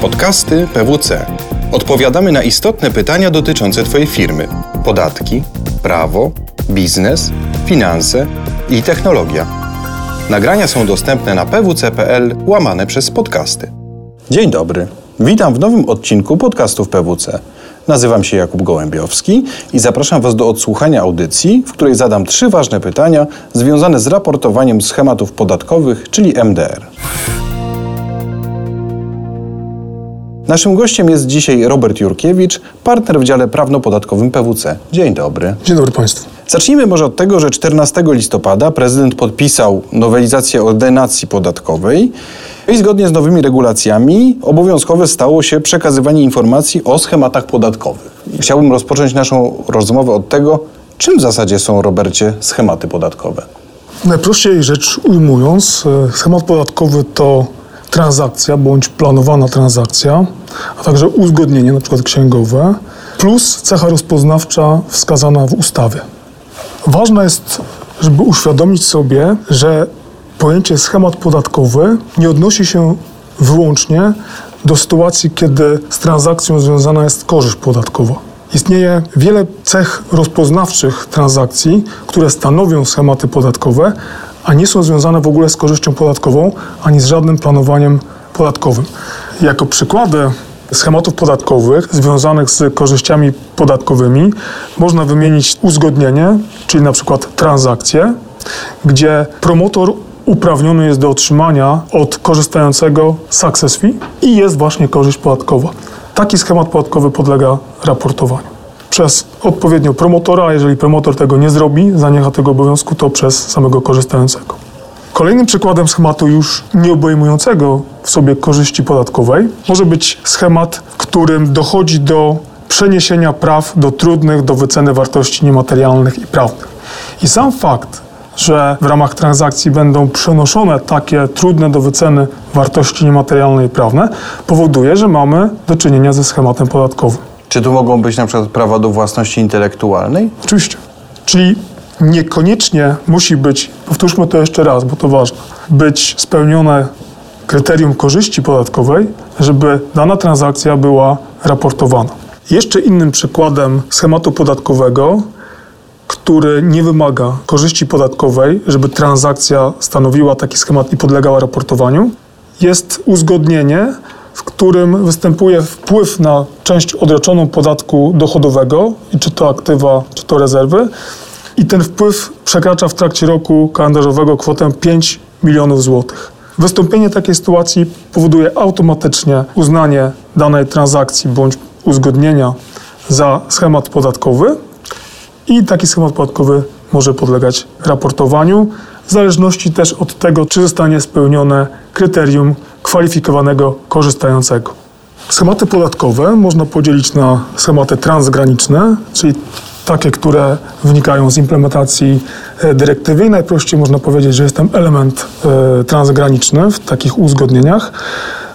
Podcasty PWC. Odpowiadamy na istotne pytania dotyczące Twojej firmy: podatki, prawo, biznes, finanse i technologia. Nagrania są dostępne na pwc.pl łamane przez podcasty. Dzień dobry. Witam w nowym odcinku podcastów PWC. Nazywam się Jakub Gołębiowski i zapraszam Was do odsłuchania audycji, w której zadam trzy ważne pytania związane z raportowaniem schematów podatkowych, czyli MDR. Naszym gościem jest dzisiaj Robert Jurkiewicz, partner w dziale prawno-podatkowym PWC. Dzień dobry. Dzień dobry Państwu. Zacznijmy może od tego, że 14 listopada prezydent podpisał nowelizację ordynacji podatkowej i zgodnie z nowymi regulacjami obowiązkowe stało się przekazywanie informacji o schematach podatkowych. Chciałbym rozpocząć naszą rozmowę od tego, czym w zasadzie są, Robercie, schematy podatkowe. Najprościej rzecz ujmując, e, schemat podatkowy to transakcja bądź planowana transakcja, a także uzgodnienie, przykład księgowe, plus cecha rozpoznawcza wskazana w ustawie. Ważne jest, żeby uświadomić sobie, że pojęcie schemat podatkowy nie odnosi się wyłącznie do sytuacji, kiedy z transakcją związana jest korzyść podatkowa. Istnieje wiele cech rozpoznawczych transakcji, które stanowią schematy podatkowe, a nie są związane w ogóle z korzyścią podatkową ani z żadnym planowaniem podatkowym. Jako przykłady schematów podatkowych związanych z korzyściami podatkowymi można wymienić uzgodnienie, czyli na przykład transakcje, gdzie promotor uprawniony jest do otrzymania od korzystającego success fee i jest właśnie korzyść podatkowa. Taki schemat podatkowy podlega raportowaniu przez odpowiednio promotora, a jeżeli promotor tego nie zrobi, zaniecha tego obowiązku, to przez samego korzystającego. Kolejnym przykładem schematu już nie obejmującego w sobie korzyści podatkowej może być schemat, w którym dochodzi do przeniesienia praw do trudnych do wyceny wartości niematerialnych i prawnych. I sam fakt, że w ramach transakcji będą przenoszone takie trudne do wyceny wartości niematerialne i prawne, powoduje, że mamy do czynienia ze schematem podatkowym. Czy tu mogą być na przykład prawa do własności intelektualnej? Oczywiście. Czyli niekoniecznie musi być, powtórzmy to jeszcze raz, bo to ważne, być spełnione kryterium korzyści podatkowej, żeby dana transakcja była raportowana. Jeszcze innym przykładem schematu podatkowego, który nie wymaga korzyści podatkowej, żeby transakcja stanowiła taki schemat i podlegała raportowaniu, jest uzgodnienie w którym występuje wpływ na część odroczoną podatku dochodowego, i czy to aktywa, czy to rezerwy, i ten wpływ przekracza w trakcie roku kalendarzowego kwotę 5 milionów złotych. Wystąpienie takiej sytuacji powoduje automatycznie uznanie danej transakcji bądź uzgodnienia za schemat podatkowy i taki schemat podatkowy może podlegać raportowaniu, w zależności też od tego, czy zostanie spełnione kryterium kwalifikowanego korzystającego. Schematy podatkowe można podzielić na schematy transgraniczne, czyli takie, które wynikają z implementacji e, dyrektywy. I najprościej można powiedzieć, że jest tam element e, transgraniczny w takich uzgodnieniach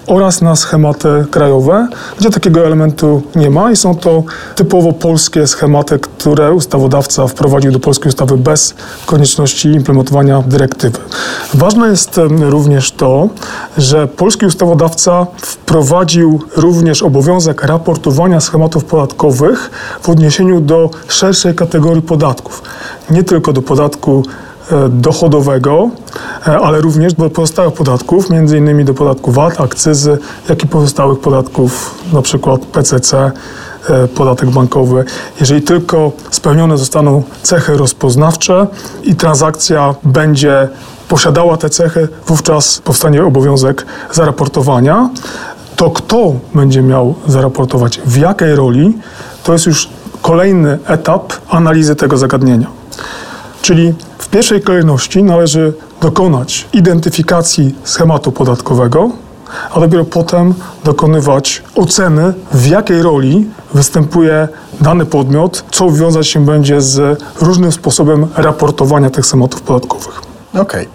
oraz na schematy krajowe, gdzie takiego elementu nie ma i są to typowo polskie schematy, które ustawodawca wprowadził do polskiej ustawy bez konieczności implementowania dyrektywy. Ważne jest również to, że polski ustawodawca wprowadził również obowiązek raportowania schematów podatkowych w odniesieniu do szerszej kategorii podatków. Nie tylko do podatku E, dochodowego, ale również do pozostałych podatków, między innymi do podatku VAT, akcyzy, jak i pozostałych podatków, na przykład PCC, e, podatek bankowy. Jeżeli tylko spełnione zostaną cechy rozpoznawcze i transakcja będzie posiadała te cechy, wówczas powstanie obowiązek zaraportowania. To kto będzie miał zaraportować, w jakiej roli, to jest już kolejny etap analizy tego zagadnienia. Czyli pierwszej kolejności należy dokonać identyfikacji schematu podatkowego, a dopiero potem dokonywać oceny, w jakiej roli występuje dany podmiot, co wiązać się będzie z różnym sposobem raportowania tych schematów podatkowych. Okej. Okay.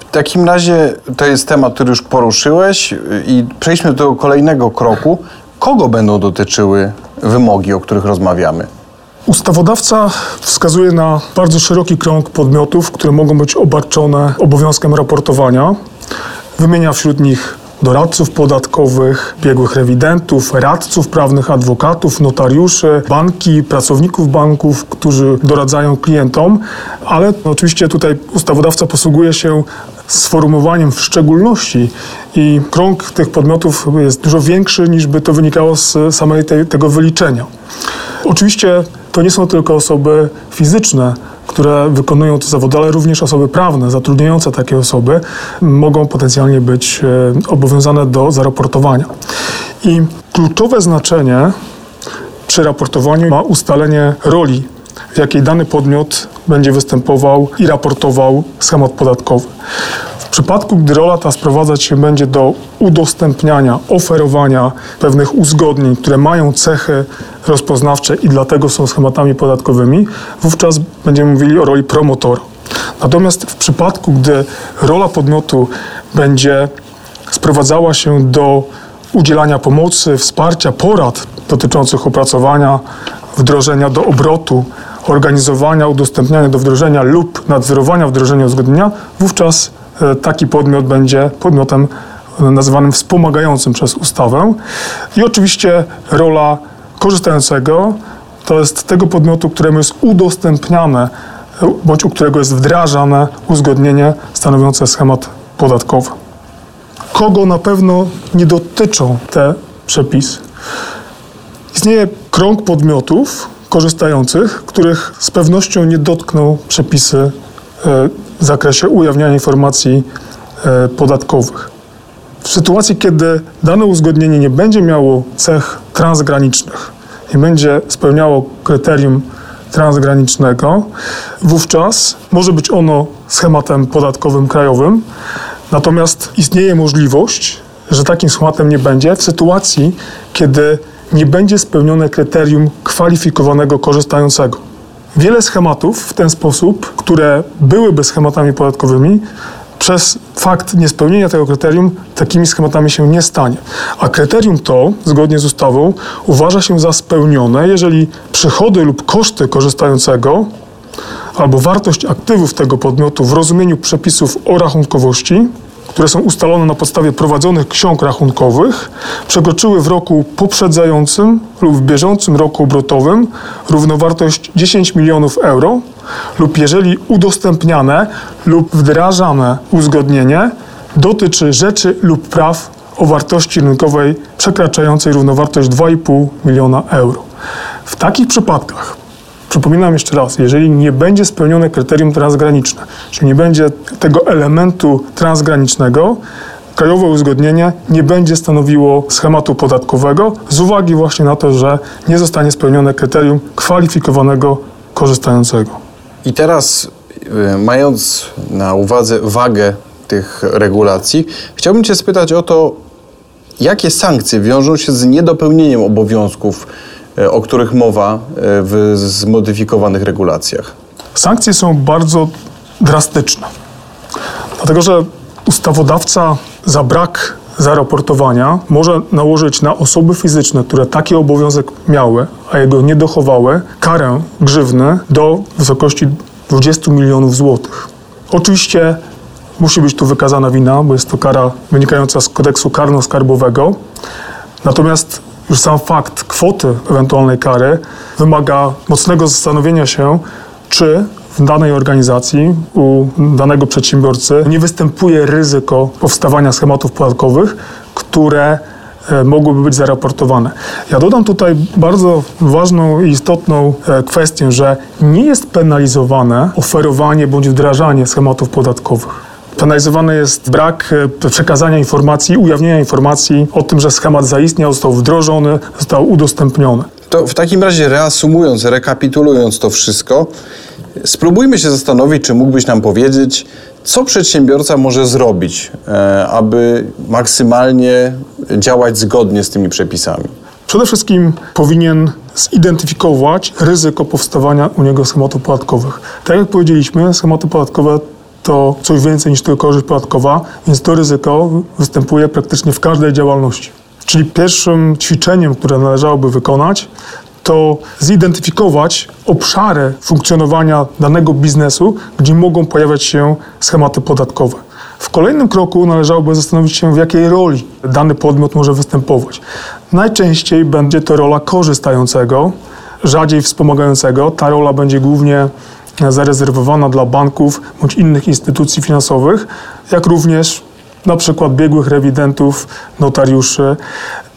W takim razie to jest temat, który już poruszyłeś i przejdźmy do kolejnego kroku. Kogo będą dotyczyły wymogi, o których rozmawiamy? Ustawodawca wskazuje na bardzo szeroki krąg podmiotów, które mogą być obarczone obowiązkiem raportowania. Wymienia wśród nich doradców podatkowych, biegłych rewidentów, radców prawnych, adwokatów, notariuszy, banki, pracowników banków, którzy doradzają klientom, ale oczywiście tutaj ustawodawca posługuje się sformułowaniem w szczególności i krąg tych podmiotów jest dużo większy niż by to wynikało z samej tej, tego wyliczenia. Oczywiście to nie są tylko osoby fizyczne, które wykonują te zawody, ale również osoby prawne zatrudniające takie osoby mogą potencjalnie być e, obowiązane do zaraportowania. I kluczowe znaczenie przy raportowaniu ma ustalenie roli, w jakiej dany podmiot będzie występował i raportował schemat podatkowy. Przypadku, gdy rola ta sprowadzać się będzie do udostępniania, oferowania pewnych uzgodnień, które mają cechy rozpoznawcze i dlatego są schematami podatkowymi, wówczas będziemy mówili o roli promotora. Natomiast w przypadku, gdy rola podmiotu będzie sprowadzała się do udzielania pomocy, wsparcia, porad dotyczących opracowania, wdrożenia do obrotu, organizowania, udostępniania do wdrożenia lub nadzorowania wdrożenia uzgodnienia, wówczas taki podmiot będzie podmiotem nazywanym wspomagającym przez ustawę. I oczywiście rola korzystającego to jest tego podmiotu, któremu jest udostępniane bądź u którego jest wdrażane uzgodnienie stanowiące schemat podatkowy. Kogo na pewno nie dotyczą te przepisy? Istnieje krąg podmiotów korzystających, których z pewnością nie dotkną przepisy E, w zakresie ujawniania informacji e, podatkowych. W sytuacji, kiedy dane uzgodnienie nie będzie miało cech transgranicznych, nie będzie spełniało kryterium transgranicznego, wówczas może być ono schematem podatkowym krajowym, natomiast istnieje możliwość, że takim schematem nie będzie w sytuacji, kiedy nie będzie spełnione kryterium kwalifikowanego korzystającego. Wiele schematów w ten sposób, które byłyby schematami podatkowymi, przez fakt niespełnienia tego kryterium takimi schematami się nie stanie. A kryterium to, zgodnie z ustawą, uważa się za spełnione, jeżeli przychody lub koszty korzystającego albo wartość aktywów tego podmiotu w rozumieniu przepisów o rachunkowości które są ustalone na podstawie prowadzonych ksiąg rachunkowych, przekroczyły w roku poprzedzającym lub w bieżącym roku obrotowym równowartość 10 milionów euro lub jeżeli udostępniane lub wdrażane uzgodnienie dotyczy rzeczy lub praw o wartości rynkowej przekraczającej równowartość 2,5 miliona euro. W takich przypadkach Przypominam jeszcze raz, jeżeli nie będzie spełnione kryterium transgraniczne, czyli nie będzie tego elementu transgranicznego, krajowe uzgodnienie nie będzie stanowiło schematu podatkowego z uwagi właśnie na to, że nie zostanie spełnione kryterium kwalifikowanego korzystającego. I teraz, y, mając na uwadze wagę tych regulacji, chciałbym Cię spytać o to, jakie sankcje wiążą się z niedopełnieniem obowiązków o których mowa e, w zmodyfikowanych regulacjach? Sankcje są bardzo drastyczne, dlatego że ustawodawca za brak zaraportowania może nałożyć na osoby fizyczne, które taki obowiązek miały, a jego nie dochowały, karę grzywny do wysokości 20 milionów złotych. Oczywiście musi być tu wykazana wina, bo jest to kara wynikająca z kodeksu karno-skarbowego. Natomiast już sam fakt kwoty ewentualnej kary wymaga mocnego zastanowienia się, czy w danej organizacji, u danego przedsiębiorcy nie występuje ryzyko powstawania schematów podatkowych, które e, mogłyby być zaraportowane. Ja dodam tutaj bardzo ważną i istotną e, kwestię, że nie jest penalizowane oferowanie bądź wdrażanie schematów podatkowych. Penalizowany jest brak e, przekazania informacji, ujawnienia informacji o tym, że schemat zaistniał, został wdrożony, został udostępniony. To w takim razie reasumując, rekapitulując to wszystko, spróbujmy się zastanowić, czy mógłbyś nam powiedzieć, co przedsiębiorca może zrobić, e, aby maksymalnie działać zgodnie z tymi przepisami. Przede wszystkim powinien zidentyfikować ryzyko powstawania u niego schematów podatkowych. Tak jak powiedzieliśmy, schematy podatkowe to coś więcej niż tylko korzyść podatkowa, więc to ryzyko występuje praktycznie w każdej działalności. Czyli pierwszym ćwiczeniem, które należałoby wykonać, to zidentyfikować obszary funkcjonowania danego biznesu, gdzie mogą pojawiać się schematy podatkowe. W kolejnym kroku należałoby zastanowić się, w jakiej roli dany podmiot może występować. Najczęściej będzie to rola korzystającego, rzadziej wspomagającego. Ta rola będzie głównie zarezerwowana dla banków bądź innych instytucji finansowych, jak również na przykład biegłych rewidentów, notariuszy.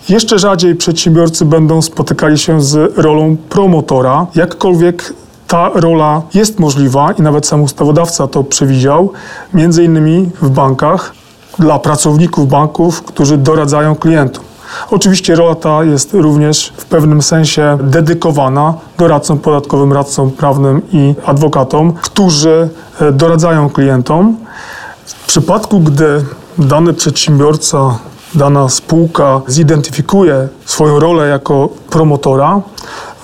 Jeszcze rzadziej przedsiębiorcy będą spotykali się z rolą promotora, jakkolwiek ta rola jest możliwa i nawet sam ustawodawca to przewidział, między innymi w bankach, dla pracowników banków, którzy doradzają klientom. Oczywiście rola ta jest również w pewnym sensie dedykowana doradcom podatkowym, radcom prawnym i adwokatom, którzy e, doradzają klientom. W przypadku, gdy dany przedsiębiorca, dana spółka zidentyfikuje swoją rolę jako promotora,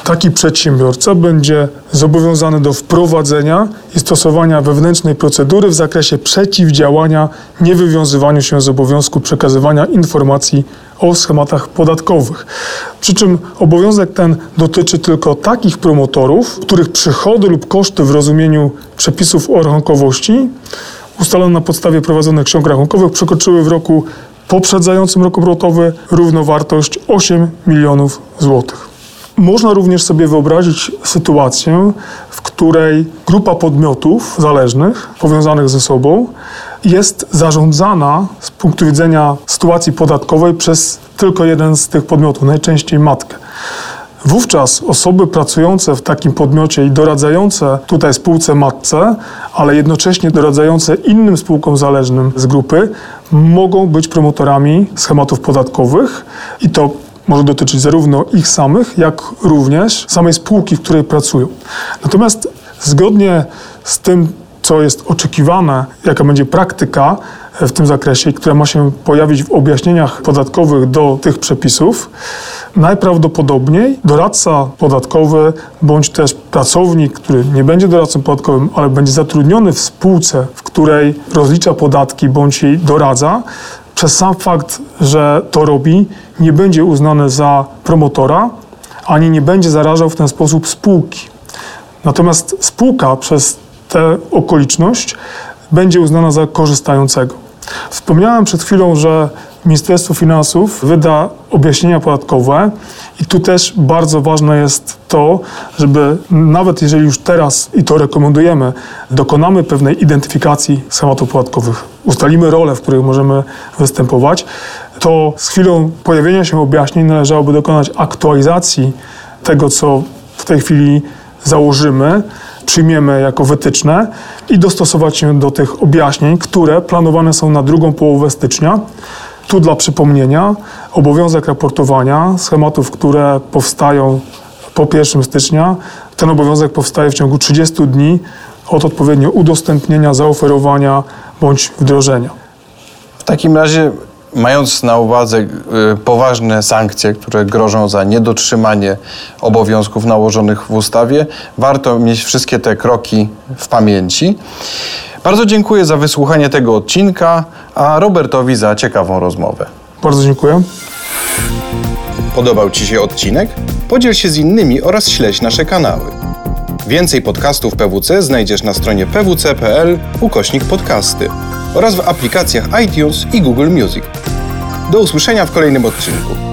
taki przedsiębiorca będzie zobowiązany do wprowadzenia i stosowania wewnętrznej procedury w zakresie przeciwdziałania niewywiązywaniu się z obowiązku przekazywania informacji o schematach podatkowych. Przy czym obowiązek ten dotyczy tylko takich promotorów, których przychody lub koszty w rozumieniu przepisów o rachunkowości ustalone na podstawie prowadzonych ksiąg rachunkowych przekroczyły w roku poprzedzającym rok obrotowy równowartość 8 milionów złotych. Można również sobie wyobrazić sytuację, w której grupa podmiotów zależnych, powiązanych ze sobą, jest zarządzana z punktu widzenia sytuacji podatkowej przez tylko jeden z tych podmiotów, najczęściej matkę. Wówczas osoby pracujące w takim podmiocie i doradzające tutaj spółce matce, ale jednocześnie doradzające innym spółkom zależnym z grupy, mogą być promotorami schematów podatkowych i to może dotyczyć zarówno ich samych, jak również samej spółki, w której pracują. Natomiast zgodnie z tym, co jest oczekiwane, jaka będzie praktyka w tym zakresie, która ma się pojawić w objaśnieniach podatkowych do tych przepisów, najprawdopodobniej doradca podatkowy bądź też pracownik, który nie będzie doradcą podatkowym, ale będzie zatrudniony w spółce, w której rozlicza podatki bądź jej doradza, przez sam fakt, że to robi, nie będzie uznany za promotora, ani nie będzie zarażał w ten sposób spółki. Natomiast spółka przez tę okoliczność będzie uznana za korzystającego. Wspomniałem przed chwilą, że Ministerstwo Finansów wyda objaśnienia podatkowe i tu też bardzo ważne jest to, żeby nawet jeżeli już teraz, i to rekomendujemy, dokonamy pewnej identyfikacji schematów podatkowych, ustalimy role, w których możemy występować, to z chwilą pojawienia się objaśnień należałoby dokonać aktualizacji tego, co w tej chwili założymy, przyjmiemy jako wytyczne i dostosować się do tych objaśnień, które planowane są na drugą połowę stycznia. Tu dla przypomnienia obowiązek raportowania schematów, które powstają po 1 stycznia, ten obowiązek powstaje w ciągu 30 dni od odpowiednio udostępnienia, zaoferowania bądź wdrożenia. W takim razie mając na uwadze y, poważne sankcje, które grożą za niedotrzymanie obowiązków nałożonych w ustawie, warto mieć wszystkie te kroki w pamięci. Bardzo dziękuję za wysłuchanie tego odcinka, a Robertowi za ciekawą rozmowę. Bardzo dziękuję. Podobał Ci się odcinek? Podziel się z innymi oraz śledź nasze kanały. Więcej podcastów PWC znajdziesz na stronie pwc.pl ukośnik podcasty oraz w aplikacjach iTunes i Google Music. Do usłyszenia w kolejnym odcinku.